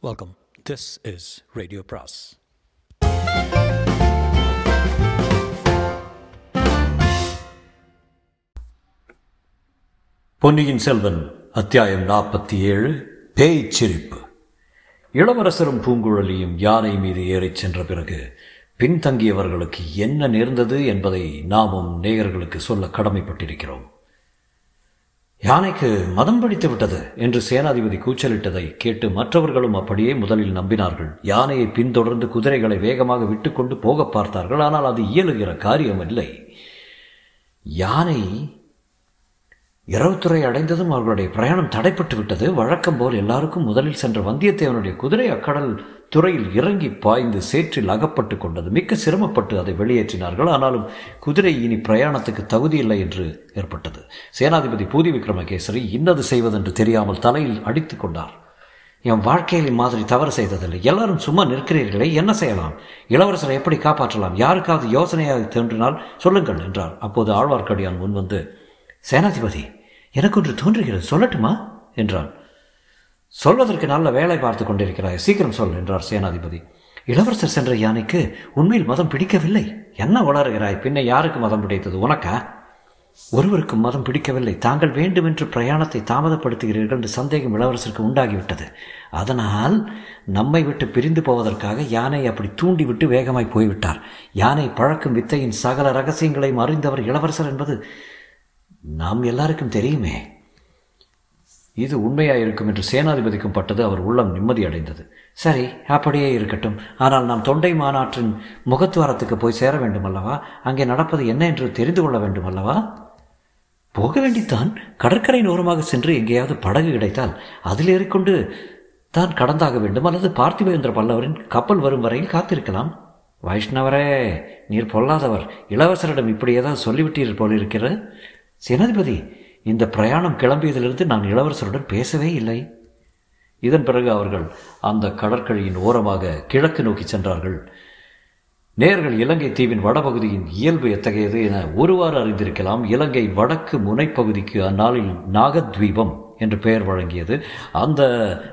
Welcome this is radio பிராஸ் பொன்னியின் செல்வன் அத்தியாயம் நாற்பத்தி ஏழு பேய்ச்சிரிப்பு. இளவரசரும் பூங்குழலியும் யானை மீது ஏறிச் சென்ற பிறகு பின்தங்கியவர்களுக்கு என்ன நேர்ந்தது என்பதை நாமும் நேயர்களுக்கு சொல்ல கடமைப்பட்டிருக்கிறோம். யானைக்கு மதம் பிடித்து விட்டது என்று சேனாதிபதி கூச்சலிட்டதை கேட்டு மற்றவர்களும் அப்படியே முதலில் நம்பினார்கள். யானையை பின்தொடர்ந்து குதிரைகளை வேகமாக விட்டுக்கொண்டு போக பார்த்தார்கள். ஆனால் அது இயலுகிற காரியமில்லை. யானை இரவுத்துறை அடைந்ததும் அவர்களுடைய பிரயாணம் தடைப்பட்டு விட்டது வழக்கம் போல் எல்லாருக்கும் முதலில் சென்ற வந்தியத்தேவனுடைய குதிரை அக்கடல் துறையில் இறங்கி பாய்ந்து சேற்றில் அகப்பட்டு கொண்டது. மிக்க சிரமப்பட்டு அதை வெளியேற்றினார்கள். ஆனாலும் குதிரை இனி பிரயாணத்துக்கு தகுதியில்லை என்று ஏற்பட்டது. சேனாதிபதி பூதி விக்ரமகேசரி இன்னது செய்வதென்று தெரியாமல் தலையில் அடித்து கொண்டார். என் வாழ்க்கையில் மாதிரி தவறு செய்ததில்லை. எல்லாரும் சும்மா நிற்கிறீர்களே என்ன செய்யலாம்? இளவரசரை எப்படி காப்பாற்றலாம்? யாருக்காவது யோசனையாக தோன்றினால் சொல்லுங்கள் என்றார். அப்போது ஆழ்வார்க்கடியான் முன் வந்து சேனாதிபதி எனக்கு ஒன்று தோன்றுகிறது. சொல்லட்டுமா? என்றான். சொல்வதற்கு நல்ல வேலை பார்த்து கொண்டிருக்கிறாய். சீக்கிரம் சொல் என்றார் சேனாதிபதி. இளவரசர் சென்ற யானைக்கு உண்மையில் மதம் பிடிக்கவில்லை? என்ன உளறுகிறாய் பின்ன யாருக்கு மதம் பிடித்தது? உனக்கா? ஒருவருக்கும் மதம் பிடிக்கவில்லை. தாங்கள் வேண்டுமென்று பிரயாணத்தை தாமதப்படுத்துகிறீர்கள் என்று சந்தேகம் இளவரசருக்கு உண்டாகிவிட்டது. அதனால் நம்மை விட்டு பிரிந்து போவதற்காக யானை அப்படி தூண்டிவிட்டு வேகமாய் போய்விட்டார். யானை பழக்கும் வித்தையின் சகல ரகசியங்களையும் அறிந்தவர் இளவரசர் என்பது நாம் எல்லாருக்கும் தெரியுமே. இது உண்மையாயிருக்கும் என்று சேனாதிபதிக்கும் பட்டது அவர் உள்ளம் நிம்மதி அடைந்தது சரி அப்படியே இருக்கட்டும். ஆனால் நாம் தொண்டை மாநாட்டின் முகத்துவாரத்துக்கு போய் சேர வேண்டும் அல்லவா அங்கே நடப்பது என்ன என்று தெரிந்து கொள்ள வேண்டும் அல்லவா போக வேண்டித்தான். கடற்கரையின் நோரமாக சென்று எங்கேயாவது படகு கிடைத்தால் அதில் ஏறிக்கொண்டு தான் கடந்தாக வேண்டும். அல்லது பார்த்திபேந்திர பல்லவரின் கப்பல் வரும் வரையில் காத்திருக்கலாம். வைஷ்ணவரே நீர் பொல்லாதவர். இளவரசரிடம் இப்படி ஏதாவது சொல்லிவிட்டீர் போல் இருக்கிற சேனாதிபதி இந்த பிரயாணம் கிளம்பியதிலிருந்து நான் இளவரசருடன் பேசவே இல்லை. இதன் பிறகு அவர்கள் அந்த கடற்கரையின் ஓரமாக கிழக்கு நோக்கி சென்றார்கள். நேர்கள் இலங்கை தீவின் வடபகுதியின் இயல்பு எத்தகையது என ஒருவாறு அறிந்திருக்கலாம். இலங்கை வடக்கு முனைப்பகுதிக்கு அந்நாளில் நாகத்வீபம். என்று பெயர் வழங்கியது. அந்த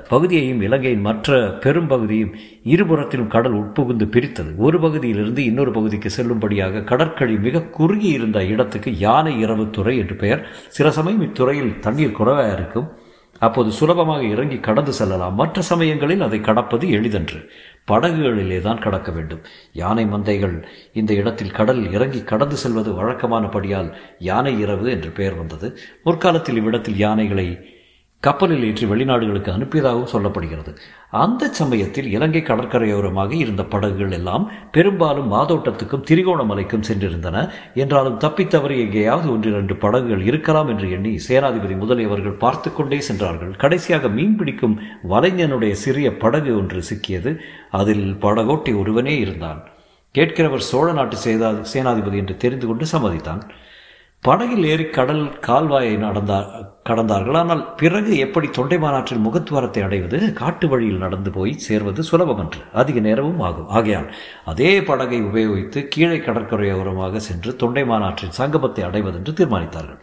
பகுதியையும் இலங்கையின் மற்ற பெரும்பகுதியும் இருபுறத்திலும் கடல் உட்புகுந்து பிரித்தது. ஒரு பகுதியிலிருந்து இன்னொரு பகுதிக்கு செல்லும்படியாக கடற்கழி மிக குறுகி இருந்த இடத்துக்கு யானை இரவு துறை என்று பெயர். சில சமயம் இத்துறையில் தண்ணீர் குறைவாக இருக்கும். அப்போது சுலபமாக இறங்கி கடந்து செல்லலாம். மற்ற சமயங்களில் அதை கடப்பது எளிதன்று. படகுகளிலே தான் கடக்க வேண்டும். யானை மந்தைகள் இந்த இடத்தில் கடலில் இறங்கி கடந்து செல்வது வழக்கமானபடியால் யானை இரவு என்று பெயர் வந்தது. முற்காலத்தில் இவ்விடத்தில் யானைகளை கப்பலில் ஏற்றி வெளிநாடுகளுக்கு அனுப்பியதாகவும் சொல்லப்படுகிறது. அந்த சமயத்தில் இலங்கை கடற்கரையோரமாக இருந்த படகுகள் எல்லாம் பெரும்பாலும் மாதோட்டத்துக்கும் திரிகோணமலைக்கும் சென்றிருந்தன. என்றாலும் தப்பித்தவறி எங்கேயாவது ஒன்றிரண்டு படகுகள் இருக்கலாம் என்று எண்ணி சேனாதிபதி முதலியவர்கள் பார்த்து கொண்டே சென்றார்கள். கடைசியாக மீன் பிடிக்கும் வலைஞனுடைய சிறிய படகு ஒன்று சிக்கியது. அதில் படகோட்டி ஒருவனே இருந்தான். கேட்கிறவர் சோழ நாட்டு சேதா சேனாதிபதி என்று தெரிந்து கொண்டு சம்மதித்தான். படகில் ஏறி கடல் கால்வாயை நடந்தார் கடந்தார்கள். ஆனால் பிறகு எப்படி தொண்டை மாநாட்டில் முகத்துவாரத்தை அடைவது? காட்டு வழியில் நடந்து போய் சேர்வது சுலபமன்று அதிக நேரமும் ஆகும். ஆகையால் அதே படகை உபயோகித்து கீழே கடற்கரையோரமாக சென்று தொண்டை மாநாட்டின் சங்கமத்தை அடைவதென்று தீர்மானித்தார்கள்.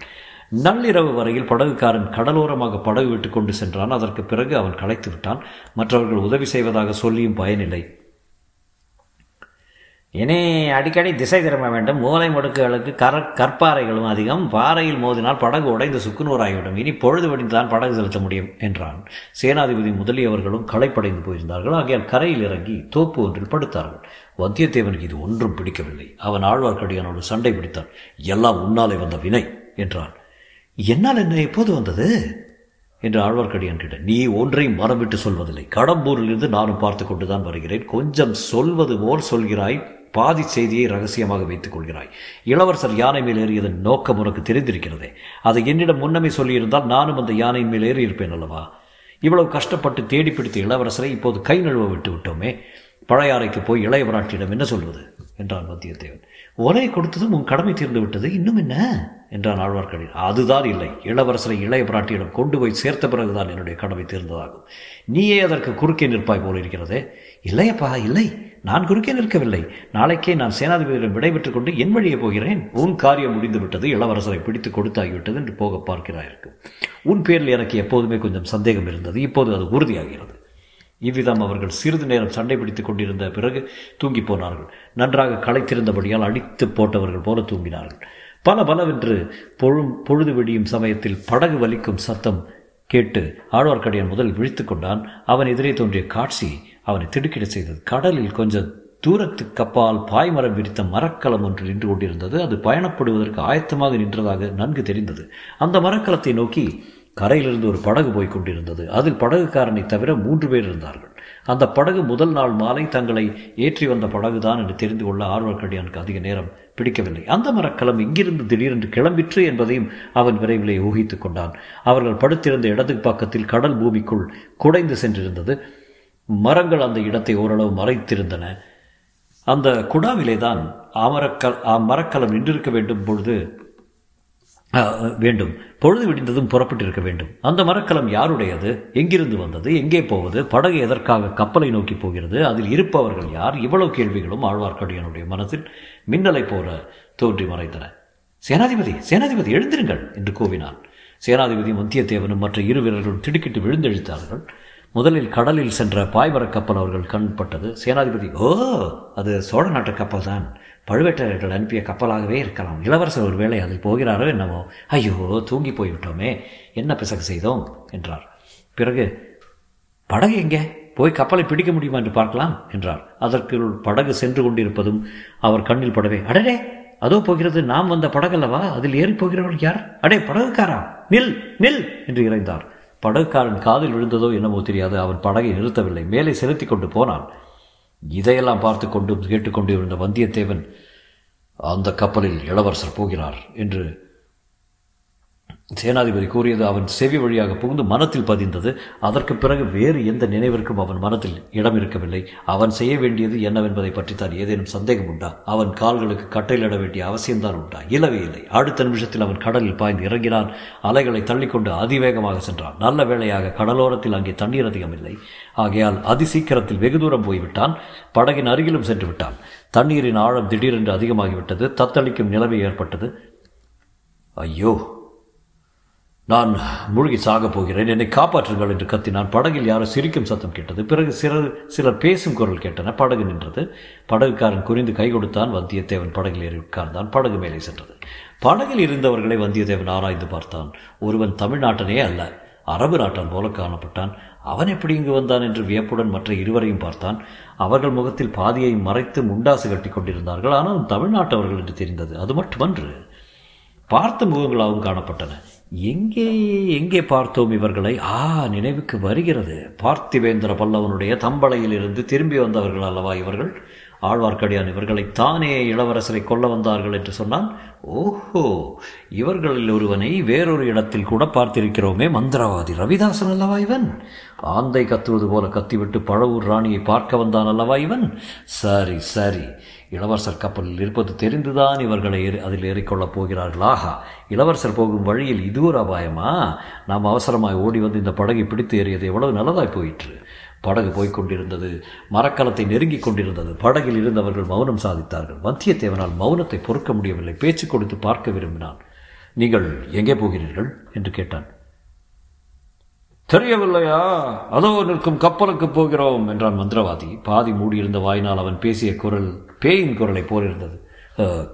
நள்ளிரவு வரையில் படகுக்காரன் கடலோரமாக படகு விட்டு கொண்டு சென்றான். அதற்கு பிறகு அவன் களைத்து விட்டான். மற்றவர்கள் உதவி செய்வதாக சொல்லியும் பயனில்லை. இனி அடிக்கடி திசை திரும்ப வேண்டும். மூளை முடுக்குகளுக்கு கர கற்பாறைகளும் அதிகம். பாறையில் மோதினால் படகு உடைந்து சுக்குநூறாகிவிடும் இனி பொழுது விடிந்துதான் படகு செலுத்த முடியும் என்றான். சேனாதிபதி முதலியவர்களும் களைப்படைந்து போயிருந்தார்கள். ஆகையால் கரையில் இறங்கி தோப்பு ஒன்றில் படுத்தார்கள். வந்தியத்தேவனுக்கு இது ஒன்றும் பிடிக்கவில்லை. அவன் ஆழ்வார்க்கடியானோடு சண்டை பிடித்தான். எல்லாம் உன்னாலே வந்த வினை என்றான். என்னால் என்ன எப்போது வந்தது? என்று ஆழ்வார்க்கடியான் கேட்ட நீ ஒன்றையும் மரம் விட்டு சொல்வதில்லை. கடம்பூரிலிருந்து நானும் பார்த்து கொண்டுதான் வருகிறேன். கொஞ்சம் சொல்வது போல் சொல்கிறாய். பாதி செய்தியை ரகசியமாக வைத்துக் கொள்கிறாய். இளவரசர் யானை மேல் ஏறியதன் நோக்கம் உனக்கு தெரிந்திருக்கிறதே. அதை என்னிடம் முன்னமே சொல்லியிருந்தால் நானும் அந்த யானையின் மேல் ஏறி இருப்பேன் அல்லவா? இவ்வளவு கஷ்டப்பட்டு தேடி பிடித்த இளவரசரை இப்போது கை நழுவ விட்டு விட்டோமே. பழையாறைக்கு போய் இளையவராட்டியிடம் என்ன சொல்வது? என்றான் வந்தியத்தேவன் ஒரே கொடுத்ததும் உன் கடமை தீர்ந்து விட்டது. இன்னும் என்ன? என்றான் ஆழ்வார்க்கடியான். அதுதான் இல்லை. இளவரசரை இளைய பிராட்டியிடம் கொண்டு போய் சேர்த்த பிறகுதான் என்னுடைய கடமை தீர்ந்ததாகும். நீயே அதற்கு குறுக்கே நிற்பாய் போல இருக்கிறதே இல்லையப்பா இல்லை. நான் குறுக்கே நிற்கவில்லை. நாளைக்கே நான் சேனாதிபதியிடம் விடைபெற்றுக் கொண்டு என் வழியே போகிறேன். உன் காரியம் முடிந்துவிட்டது. இளவரசரை பிடித்து கொடுத்தாகிவிட்டது என்று போக பார்க்கிறாயிருக்கு உன் பேரில் எனக்கு எப்போதுமே கொஞ்சம் சந்தேகம் இருந்தது. இப்போது அது உறுதியாகிறது. இவ்விதம் அவர்கள் சிறிது நேரம் சண்டை பிடித்துக் கொண்டிருந்த பிறகு தூங்கி போனார்கள். நன்றாக களைத்திருந்தபடியால் அடித்து போட்டவர்கள் போல தூங்கினார்கள். பல பலவென்று பொழும் பொழுது விடியும் சமயத்தில் படகு வலிக்கும் சத்தம் கேட்டு ஆழ்வார்க்கடியான் முதல் விழித்து கொண்டான். அவன் எதிரே தோன்றிய காட்சி அவனை திடுக்கிட செய்தது. கடலில் கொஞ்சம் தூரத்துக்கு அப்பால் பாய்மரம் விரித்த மரக்கலம் ஒன்று நின்று கொண்டிருந்தது. அது பயணப்படுவதற்கு ஆயத்தமாக நின்றதாக நன்கு தெரிந்தது. அந்த மரக்கலத்தை நோக்கி கரையிலிருந்து ஒரு படகு போய் கொண்டிருந்தது. அதில் படகுக்காரனை தவிர மூன்று பேர் இருந்தார்கள். அந்த படகு முதல் நாள் மாலை தங்களை ஏற்றி வந்த படகுதான் என்று தெரிந்து கொள்ள ஆழ்வார்க்கடியானுக்கு அதிக நேரம் பிடிக்கவில்லை. அந்த மரக்கலம் இங்கிருந்து திடீரென்று கிளம்பிற்று என்பதையும் அவன் விரைவிலே ஊகித்துக் கொண்டான். அவர்கள் படுத்திருந்த இடது பக்கத்தில் கடல் பூமிக்குள் குடைந்து சென்றிருந்தது. மரங்கள் அந்த இடத்தை ஓரளவு மறைத்திருந்தன. அந்த குடாவிலே தான் அமரக்கல் அம்மரக்கலம் நின்றிருக்க வேண்டும் பொழுது வேண்டும். பொழுது விடிந்ததும் புறப்பட்டிருக்க வேண்டும். அந்த மரக்கலம் யாருடையது? எங்கிருந்து வந்தது? எங்கே போவது? படகு எதற்காக கப்பலை நோக்கி போகிறது? அதில் இருப்பவர்கள் யார்? இவ்வளவு கேள்விகளும் ஆழ்வார்க்கடியனுடைய மனத்தில் மின்னலை போல தோன்றி மறைந்தன. சேனாதிபதி சேனாதிபதி எழுந்திருங்கள்! என்று கூவினான். சேனாதிபதி வந்தியத்தேவனும் மற்ற இரு வீரர்களும் திடுக்கிட்டு விழுந்தெழுத்தார்கள். முதலில் கடலில் சென்ற பாய்மரக் கப்பல் அவர்கள் கண்பட்டது. சேனாதிபதி ஓ அது சோழ நாட்டு கப்பல் தான். பழுவேட்டரையர்கள் அனுப்பிய கப்பலாகவே இருக்கலாம். இளவரசர் ஒரு வேளை அதில் போகிறாரோ என்னவோ. ஐயோ தூங்கி போய்விட்டோமே. என்ன பிசகு செய்தோம்? என்றார். பிறகு படகு எங்கே? போய் கப்பலை பிடிக்க முடியுமா என்று பார்க்கலாம் என்றார். அதற்குள் படகு சென்று கொண்டிருப்பதும் அவர் கண்ணில் படவே அடடே அதோ போகிறது. நாம் வந்த படகல்லவா? அதில் ஏறி போகிறவர்கள் யார்? அடே படகுக்காரா? நில் நில்! என்று இறைந்தார். படகுக்காரன் காதில் விழுந்ததோ என்னமோ தெரியாது. அவன் படகை நிறுத்தவில்லை. மேலே செலுத்தி கொண்டு போனான். இதையெல்லாம் பார்த்து கொண்டு கேட்டுக்கொண்டு இருந்த வந்தியத்தேவன் அந்த கப்பலில் இளவரசர் போகிறார் என்று சேனாதிபதி கூறியது அவன் செவி வழியாக புகுந்து மனத்தில் பதிந்தது. அதற்கு பிறகு வேறு எந்த நினைவிற்கும் அவன் மனத்தில் இடம் இருக்கவில்லை. அவன் செய்ய வேண்டியது என்னவென்பதை பற்றித்தான் ஏதேனும் சந்தேகம் உண்டா? அவன் கால்களுக்கு கட்டையிலிட வேண்டிய அவசியம்தான் உண்டா? இல்லவே இல்லை. அடுத்த நிமிஷத்தில் அவன் கடலில் பாய்ந்து இறங்கினான். அலைகளை தள்ளிக்கொண்டு அதிவேகமாக சென்றான். நல்ல வேளையாக கடலோரத்தில் அங்கே தண்ணீர் அதிகம் இல்லை. ஆகையால் அதிசீக்கிரத்தில் வெகு தூரம் போய்விட்டான். படகின் அருகிலும் சென்று விட்டான். தண்ணீரின் ஆழம் திடீரென்று அதிகமாகிவிட்டது. தத்தளிக்கும் நிலைமை ஏற்பட்டது. ஐயோ! நான் மூழ்கி சாகப் போகிறேன். என்னை காப்பாற்றுங்கள் என்று கத்தினான் படகில் யாரோ சிரிக்கும் சத்தம் கேட்டது. பிறகு சிலர் சிலர் பேசும் குரல் கேட்டன. படகு நின்றது. படகுக்காரன் குறிந்து கை கொடுத்தான். வந்தியத்தேவன் படகில் ஏறி உட்கார்ந்தான். படகு மேலே சென்றது. படகில் இருந்தவர்களை வந்தியத்தேவன் ஆராய்ந்து பார்த்தான். ஒருவன் தமிழ்நாட்டனே அல்ல. அரபு நாட்டான் போல காணப்பட்டான். அவன் எப்படி இங்கு வந்தான் என்று வியப்புடன் மற்ற இருவரையும் பார்த்தான். அவர்கள் முகத்தில் பாதியை மறைத்து முண்டாசு கட்டி கொண்டிருந்தார்கள். ஆனால் தமிழ்நாட்டவர்கள் என்று தெரிந்தது. அது மட்டுமன்று. பார்த்த முகங்களாகவும் காணப்பட்டன. எங்கே எங்கே பார்த்தோம் இவர்களை? ஆ நினைவுக்கு வருகிறது. பார்த்திவேந்திர பல்லவனுடைய தம்பளையில் இருந்து திரும்பி வந்தவர்கள் அல்லவா இவர்கள்? ஆழ்வார்க்கடியான் இவர்களை தானே இளவரசரை கொல்ல வந்தார்கள் என்று சொன்னான். ஓஹோ இவர்களில் ஒருவனை வேறொரு இடத்தில் கூட பார்த்திருக்கிறோமே மந்திரவாதி ரவிதாசன் அல்லவா இவன்? ஆந்தை கத்துவது போல கத்திவிட்டு பழவூர் ராணியை பார்க்க வந்தான் அல்லவா இவன்? சரி சரி. இளவரசர் கப்பலில் இருப்பது தெரிந்துதான் இவர்களை ஏறி அதில் ஏறிக்கொள்ளப் போகிறார்கள். ஆஹா இளவரசர் போகும் வழியில் இது ஒரு அபாயமா? நாம் அவசரமாய் ஓடி வந்து இந்த படகை பிடித்து ஏறியது எவ்வளவு நல்லதாய் போயிற்று. படகு போய்க் கொண்டிருந்தது மரக்கலத்தை நெருங்கிக் கொண்டிருந்தது. படகில் இருந்தவர்கள் மௌனம் சாதித்தார்கள். வந்தியத்தேவனால் மௌனத்தை பொறுக்க முடியவில்லை. பேச்சு கொடுத்து பார்க்க விரும்பினான். நீங்கள் எங்கே போகிறீர்கள்? என்று கேட்டான். தெரியவில்லையா? அதோ நிற்கும் கப்பலுக்கு போகிறோம் என்றான் மந்திரவாதி. பாதி மூடியிருந்த வாயினால் அவன் பேசிய குரல் பேயின் குரலை போலிருந்தது.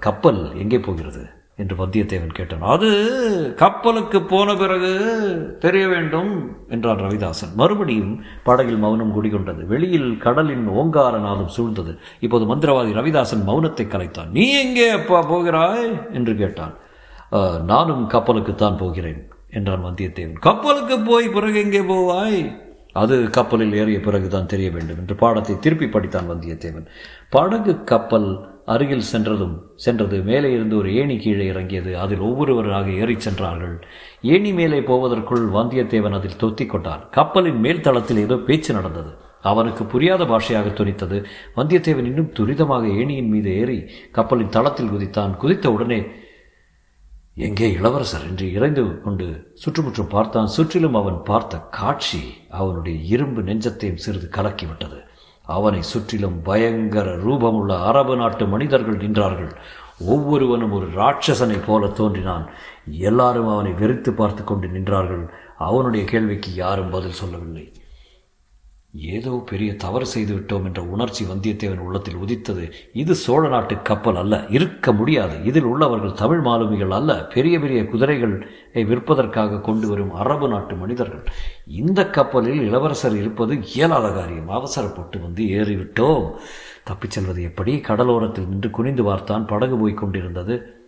கப்பல் எங்கே போகிறது? என்று வந்தியத்தேவன் கேட்டான். அது கப்பலுக்கு போன பிறகு தெரிய வேண்டும் என்றான் ரவிதாசன். மறுபடியும் படகில் மௌனம் குடிகொண்டது. வெளியில் கடலின் ஓங்கார நாதம் சூழ்ந்தது. இப்போது மந்திரவாதி ரவிதாசன் மௌனத்தை கலைத்தான். நீ எங்கே அப்பா போகிறாய்? என்று கேட்டான். நானும் கப்பலுக்குத்தான் போகிறேன் என்றான் வந்தியத்தேவன். கப்பலுக்கு போய் பிறகு எங்கே போவாய்? அது கப்பலில் ஏறிய பிறகுதான் தெரிய வேண்டும் என்று பாடத்தை திருப்பி படித்தான் வந்தியத்தேவன். படகு கப்பல் அருகில் சென்றதும் சென்றது. மேலே இருந்து ஒரு ஏணி கீழே இறங்கியது. அதில் ஒவ்வொருவராக ஏறிச் சென்றார்கள். ஏணி மேலே போவதற்குள் வந்தியத்தேவன் அதில் தொத்தி கொண்டான். கப்பலின் மேல் தளத்தில் ஏதோ பேச்சு நடந்தது. அவனுக்கு புரியாத பாஷையாக துணித்தது. வந்தியத்தேவன் இன்னும் துரிதமாக ஏணியின் மீது ஏறி கப்பலின் தளத்தில் குதித்தான். குதித்த உடனே எங்கே இளவரசர்? என்று இறைந்து கொண்டு சுற்றுமுற்றும் பார்த்தான். சுற்றிலும் அவன் பார்த்த காட்சி அவனுடைய இரும்பு நெஞ்சத்தையும் சிறிது கலக்கிவிட்டது. அவனை சுற்றிலும் பயங்கர ரூபமுள்ள அரபு நாட்டு மனிதர்கள் நின்றார்கள். ஒவ்வொருவனும் ஒரு ராட்சசனை போல தோன்றினான். எல்லாரும் அவனை வெறுத்து பார்த்து கொண்டு நின்றார்கள். அவனுடைய கேள்விக்கு யாரும் பதில் சொல்லவில்லை. ஏதோ பெரிய தவறு செய்து விட்டோம் என்ற உணர்ச்சி வந்தியத்தேவன் உள்ளத்தில் உதித்தது. இது சோழ நாட்டு கப்பல் அல்ல இருக்க முடியாது. இதில் உள்ளவர்கள் தமிழ் மாலுமிகள் அல்ல பெரிய பெரிய குதிரைகளை விற்பதற்காக கொண்டு வரும் அரபு நாட்டு மனிதர்கள். இந்த கப்பலில் இளவரசர் இருப்பது இயலாத காரியம். அவசரப்பட்டு வந்து ஏறிவிட்டோம். தப்பிச் செல்வது எப்படி? கடலோரத்தில் நின்று குனிந்து பார்த்தான். படகு போய்க் கொண்டிருந்தது.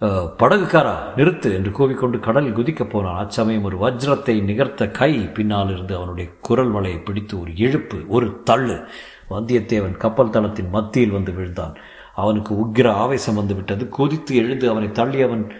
படகுக்காரா நிறுத்து என்று கூவிக்கொண்டு கடலில் குதிக்கப் போனான். அச்சமயம் ஒரு வஜ்ரத்தை நிகர்த்த கை பின்னால் இருந்து அவனுடைய குரல் வலையை பிடித்து ஒரு இழுப்பு ஒரு தள்ளு. வந்தியத்தேவன் கப்பல் தளத்தின் மத்தியில் வந்து விழுந்தான். அவனுக்கு உக்கிர ஆவேசம் வந்து விட்டது. கொதித்து எழுந்து அவனை தள்ளி அவன்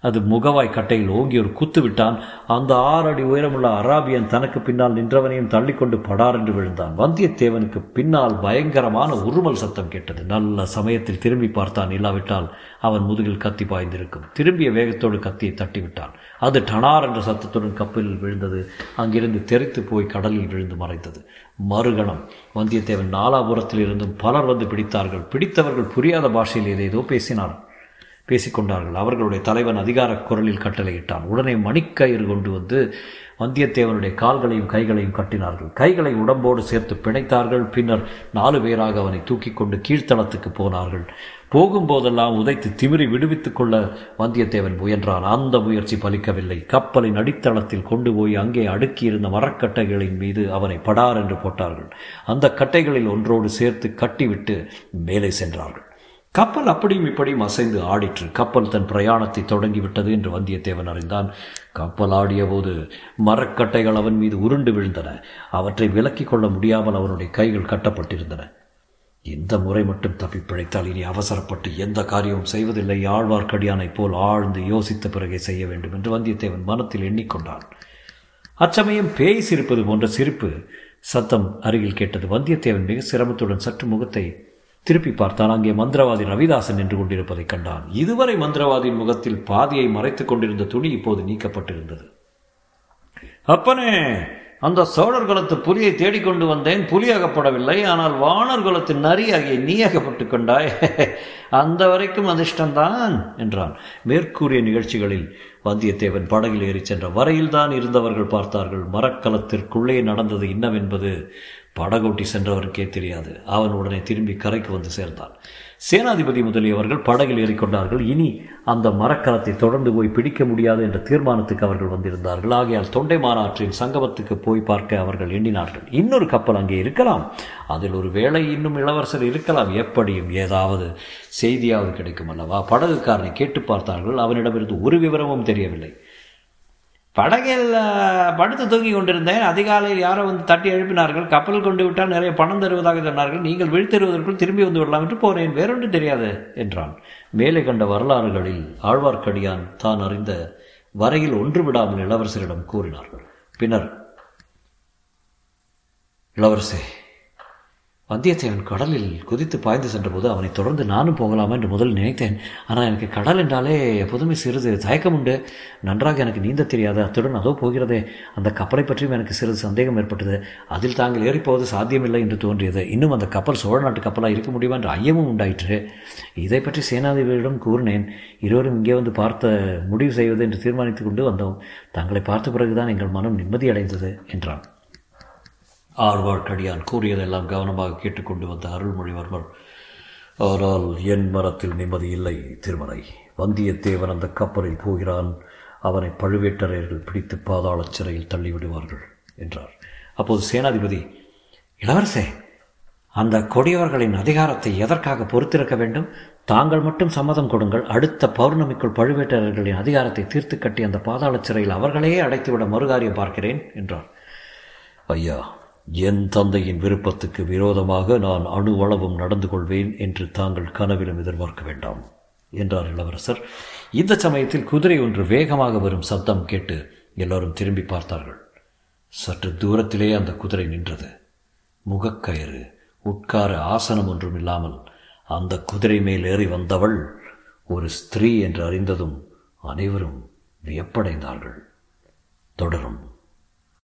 அது முகவாய் கட்டையில் ஓங்கி ஒரு குத்து விட்டான். அந்த ஆறு அடி உயரமுள்ள அராபியன் தனக்கு பின்னால் நின்றவனையும் தள்ளிக்கொண்டு படார் என்று விழுந்தான். வந்தியத்தேவனுக்கு பின்னால் பயங்கரமான உருமல் சத்தம் கேட்டது. நல்ல சமயத்தில் திரும்பி பார்த்தான். இல்லாவிட்டால் அவன் முதுகில் கத்தி பாய்ந்திருக்கும். திரும்பிய வேகத்தோடு கத்தியை தட்டிவிட்டான். அது டனார் என்ற சத்தத்துடன் கப்பலில் விழுந்தது. அங்கிருந்து தெரித்து போய் கடலில் விழுந்து மறைந்தது. மறுகணம். வந்தியத்தேவன் நாலாபுரத்தில் இருந்தும் பலர் வந்து பிடித்தார்கள். பிடித்தவர்கள் புரியாத பாஷையில் ஏதேதோ பேசினார். பேசிக்கொண்டார்கள். அவர்களுடைய தலைவன் அதிகார குரலில் கட்டளையிட்டான். உடனே மணிக்கயிறு கொண்டு வந்து வந்தியத்தேவனுடைய கால்களையும் கைகளையும் கட்டினார்கள். கைகளை உடம்போடு சேர்த்து பிணைத்தார்கள். பின்னர் நாலு பேராக அவனை தூக்கி கொண்டு கீழ்த்தளத்துக்கு போனார்கள். போகும்போதெல்லாம் உதைத்து திமிரி விடுவித்துக் கொள்ள வந்தியத்தேவன் முயன்றான். அந்த முயற்சி பலிக்கவில்லை. கப்பலின் அடித்தளத்தில் கொண்டு போய் அங்கே அடுக்கியிருந்த மரக்கட்டைகளின் மீது அவனை படார் என்று போட்டார்கள். அந்த கட்டைகளில் ஒன்றோடு சேர்த்து கட்டிவிட்டு மேலே சென்றார்கள். கப்பல் அப்படியும் இப்படியும் அசைந்து ஆடிற்று. கப்பல் தன் பிரயாணத்தை தொடங்கிவிட்டது என்று வந்தியத்தேவன் அறிந்தான். கப்பல் ஆடிய போது மரக்கட்டைகள் அவன் மீது உருண்டு விழுந்தன. அவற்றை விலக்கிக் கொள்ள முடியாமல் அவனுடைய கைகள் கட்டப்பட்டிருந்தன. இந்த முறை மட்டும் தப்பி பிழைத்தால் இனி அவசரப்பட்டு எந்த காரியமும் செய்வதில்லை. ஆழ்வார்க்கடியானைப் போல் ஆழ்ந்து யோசித்த பிறகே செய்ய வேண்டும் என்று வந்தியத்தேவன் மனத்தில் எண்ணிக்கொண்டான். அச்சமயம் பேய் சிரிப்பது போன்ற சிரிப்பு சத்தம் அருகில் கேட்டது வந்தியத்தேவன் மிக சிரமத்துடன் சற்று முகத்தை திருப்பி பார்த்தான் அங்கே மந்திரவாதி ரவிதாசன் நின்று கொண்டிருப்பதைக் கண்டான். இதுவரை மந்திரவாதியின் முகத்தில் பாதியை மறைத்துக் கொண்டிருந்த துணி இப்போது நீக்கப்பட்டிருந்தது. அப்பனே அந்த சோழர் குலத்து புலியை தேடிக்கொண்டு வந்தேன் புலி அகப்படவில்லை ஆனால் வானர் குலத்து நரி ஆகிய நீ அகப்பட்டு கொண்டாய். அந்த வரைக்கும் அதிர்ஷ்டம்தான் என்றான். மேற்கூறிய நிகழ்ச்சிகளில் வந்தியத்தேவன் படகில் ஏறிச் சென்ற வரையில்தான் இருந்தவர்கள் பார்த்தார்கள். மரக்கலத்திற்குள்ளே நடந்தது இன்னவென்பது படகோட்டி சென்றவருக்கே தெரியாது. அவன் உடனே திரும்பி கரைக்கு வந்து சேர்ந்தான். சேனாதிபதி முதலியவர்கள் படகில் ஏறிக்கொண்டார்கள் இனி அந்த மரக்கலத்தை தொடர்ந்து போய் பிடிக்க முடியாது என்ற தீர்மானத்துக்கு அவர்கள் வந்திருந்தார்கள். ஆகையால் தொண்டை மாநாற்றின் சங்கமத்துக்கு போய் பார்க்க அவர்கள் எண்ணினார்கள். இன்னொரு கப்பல் அங்கே இருக்கலாம். அதில் ஒரு வேளை இன்னும் இளவரசர் இருக்கலாம். எப்படியும் ஏதாவது செய்தியாவது கிடைக்கும் அல்லவா? படகுக்காரனை கேட்டு பார்த்தார்கள். அவனிடமிருந்து ஒரு விவரமும் தெரியவில்லை. படகில் படுத்து தூங்கி கொண்டிருந்தேன். அதிகாலையில் யாரோ வந்து தட்டி எழுப்பினார்கள். கப்பல் கொண்டு விட்டால் நிறைய பணம் தருவதாக சொன்னார்கள். நீங்கள் விழித்தருவதற்குள் திரும்பி வந்து விடலாம் என்று போனேன். வேறொன்று தெரியாது என்றான். மேலே கண்ட வரலாறுகளில் ஆழ்வார்க்கடியான் தான் அறிந்த வரையில் ஒன்று விடாமல் இளவரசரிடம் கூறினார்கள். பின்னர் இளவரசே வந்தியத்தேவன் கடலில் குதித்து பாய்ந்து சென்றபோது அவனை தொடர்ந்து நானும் போகலாமா என்று முதல் நினைத்தேன். ஆனால் எனக்கு கடல் என்றாலே எப்போதுமே சிறிது தயக்கம் உண்டு நன்றாக எனக்கு நீந்த தெரியாது அத்துடன் அதோ போகிறதே. அந்த கப்பலை பற்றியும் எனக்கு சிறிது சந்தேகம் ஏற்பட்டது. அதில் தாங்கள் ஏறிப்போவது சாத்தியமில்லை என்று தோன்றியது. இன்னும் அந்த கப்பல் சோழ நாட்டு கப்பலாக இருக்க முடியுமா என்ற ஐயமும் உண்டாயிற்று. இதை பற்றி சேனாதிபதியிடம் கூறினேன். இருவரும் இங்கே வந்து பார்த்த முடிவு செய்வது என்று தீர்மானித்துக் கொண்டு வந்தோம். தங்களை பார்த்த பிறகுதான் எங்கள் மனம் நிம்மதியடைந்தது என்றான். ஆழ்வார்க்கடியான் கூறியதெல்லாம் கவனமாக கேட்டுக்கொண்டு வந்த அருள்மொழிவர்மர் ஆனால் என் மரத்தில் நிம்மதி இல்லை திருமலை வந்தியத்தேவன் அந்த கப்பலில் போகிறான். அவனை பழுவேட்டரையர்கள் பிடித்து பாதாள சிறையில் தள்ளிவிடுவார்கள் என்றார். அப்போது சேனாதிபதி இளவரசே அந்த கொடியவர்களின் அதிகாரத்தை எதற்காக பொறுத்திருக்க வேண்டும்? தாங்கள் மட்டும் சம்மதம் கொடுங்கள். அடுத்த பௌர்ணமிக்குள் பழுவேட்டரர்களின் அதிகாரத்தை தீர்த்து கட்டி அந்த பாதாள சிறையில் அவர்களையே அடைத்துவிட மறுகாரியம் பார்க்கிறேன் என்றார். ஐயா என் தந்தையின் விருப்பத்துக்கு விரோதமாக நான் அணுவளவும் நடந்து கொள்வேன் என்று தாங்கள் கனவிலும் எதிர்பார்க்க வேண்டாம் என்றார் இளவரசர். இந்த சமயத்தில் குதிரை ஒன்று வேகமாக வரும் சத்தம் கேட்டு எல்லோரும் திரும்பி பார்த்தார்கள். சற்று தூரத்திலே அந்த குதிரை நின்றது. முகக்கயிறு உட்கார ஆசனம் ஒன்றும் இல்லாமல் அந்த குதிரை மேல் ஏறி வந்தவள் ஒரு ஸ்திரீ என்று அறிந்ததும் அனைவரும் வியப்படைந்தார்கள். தொடரும்.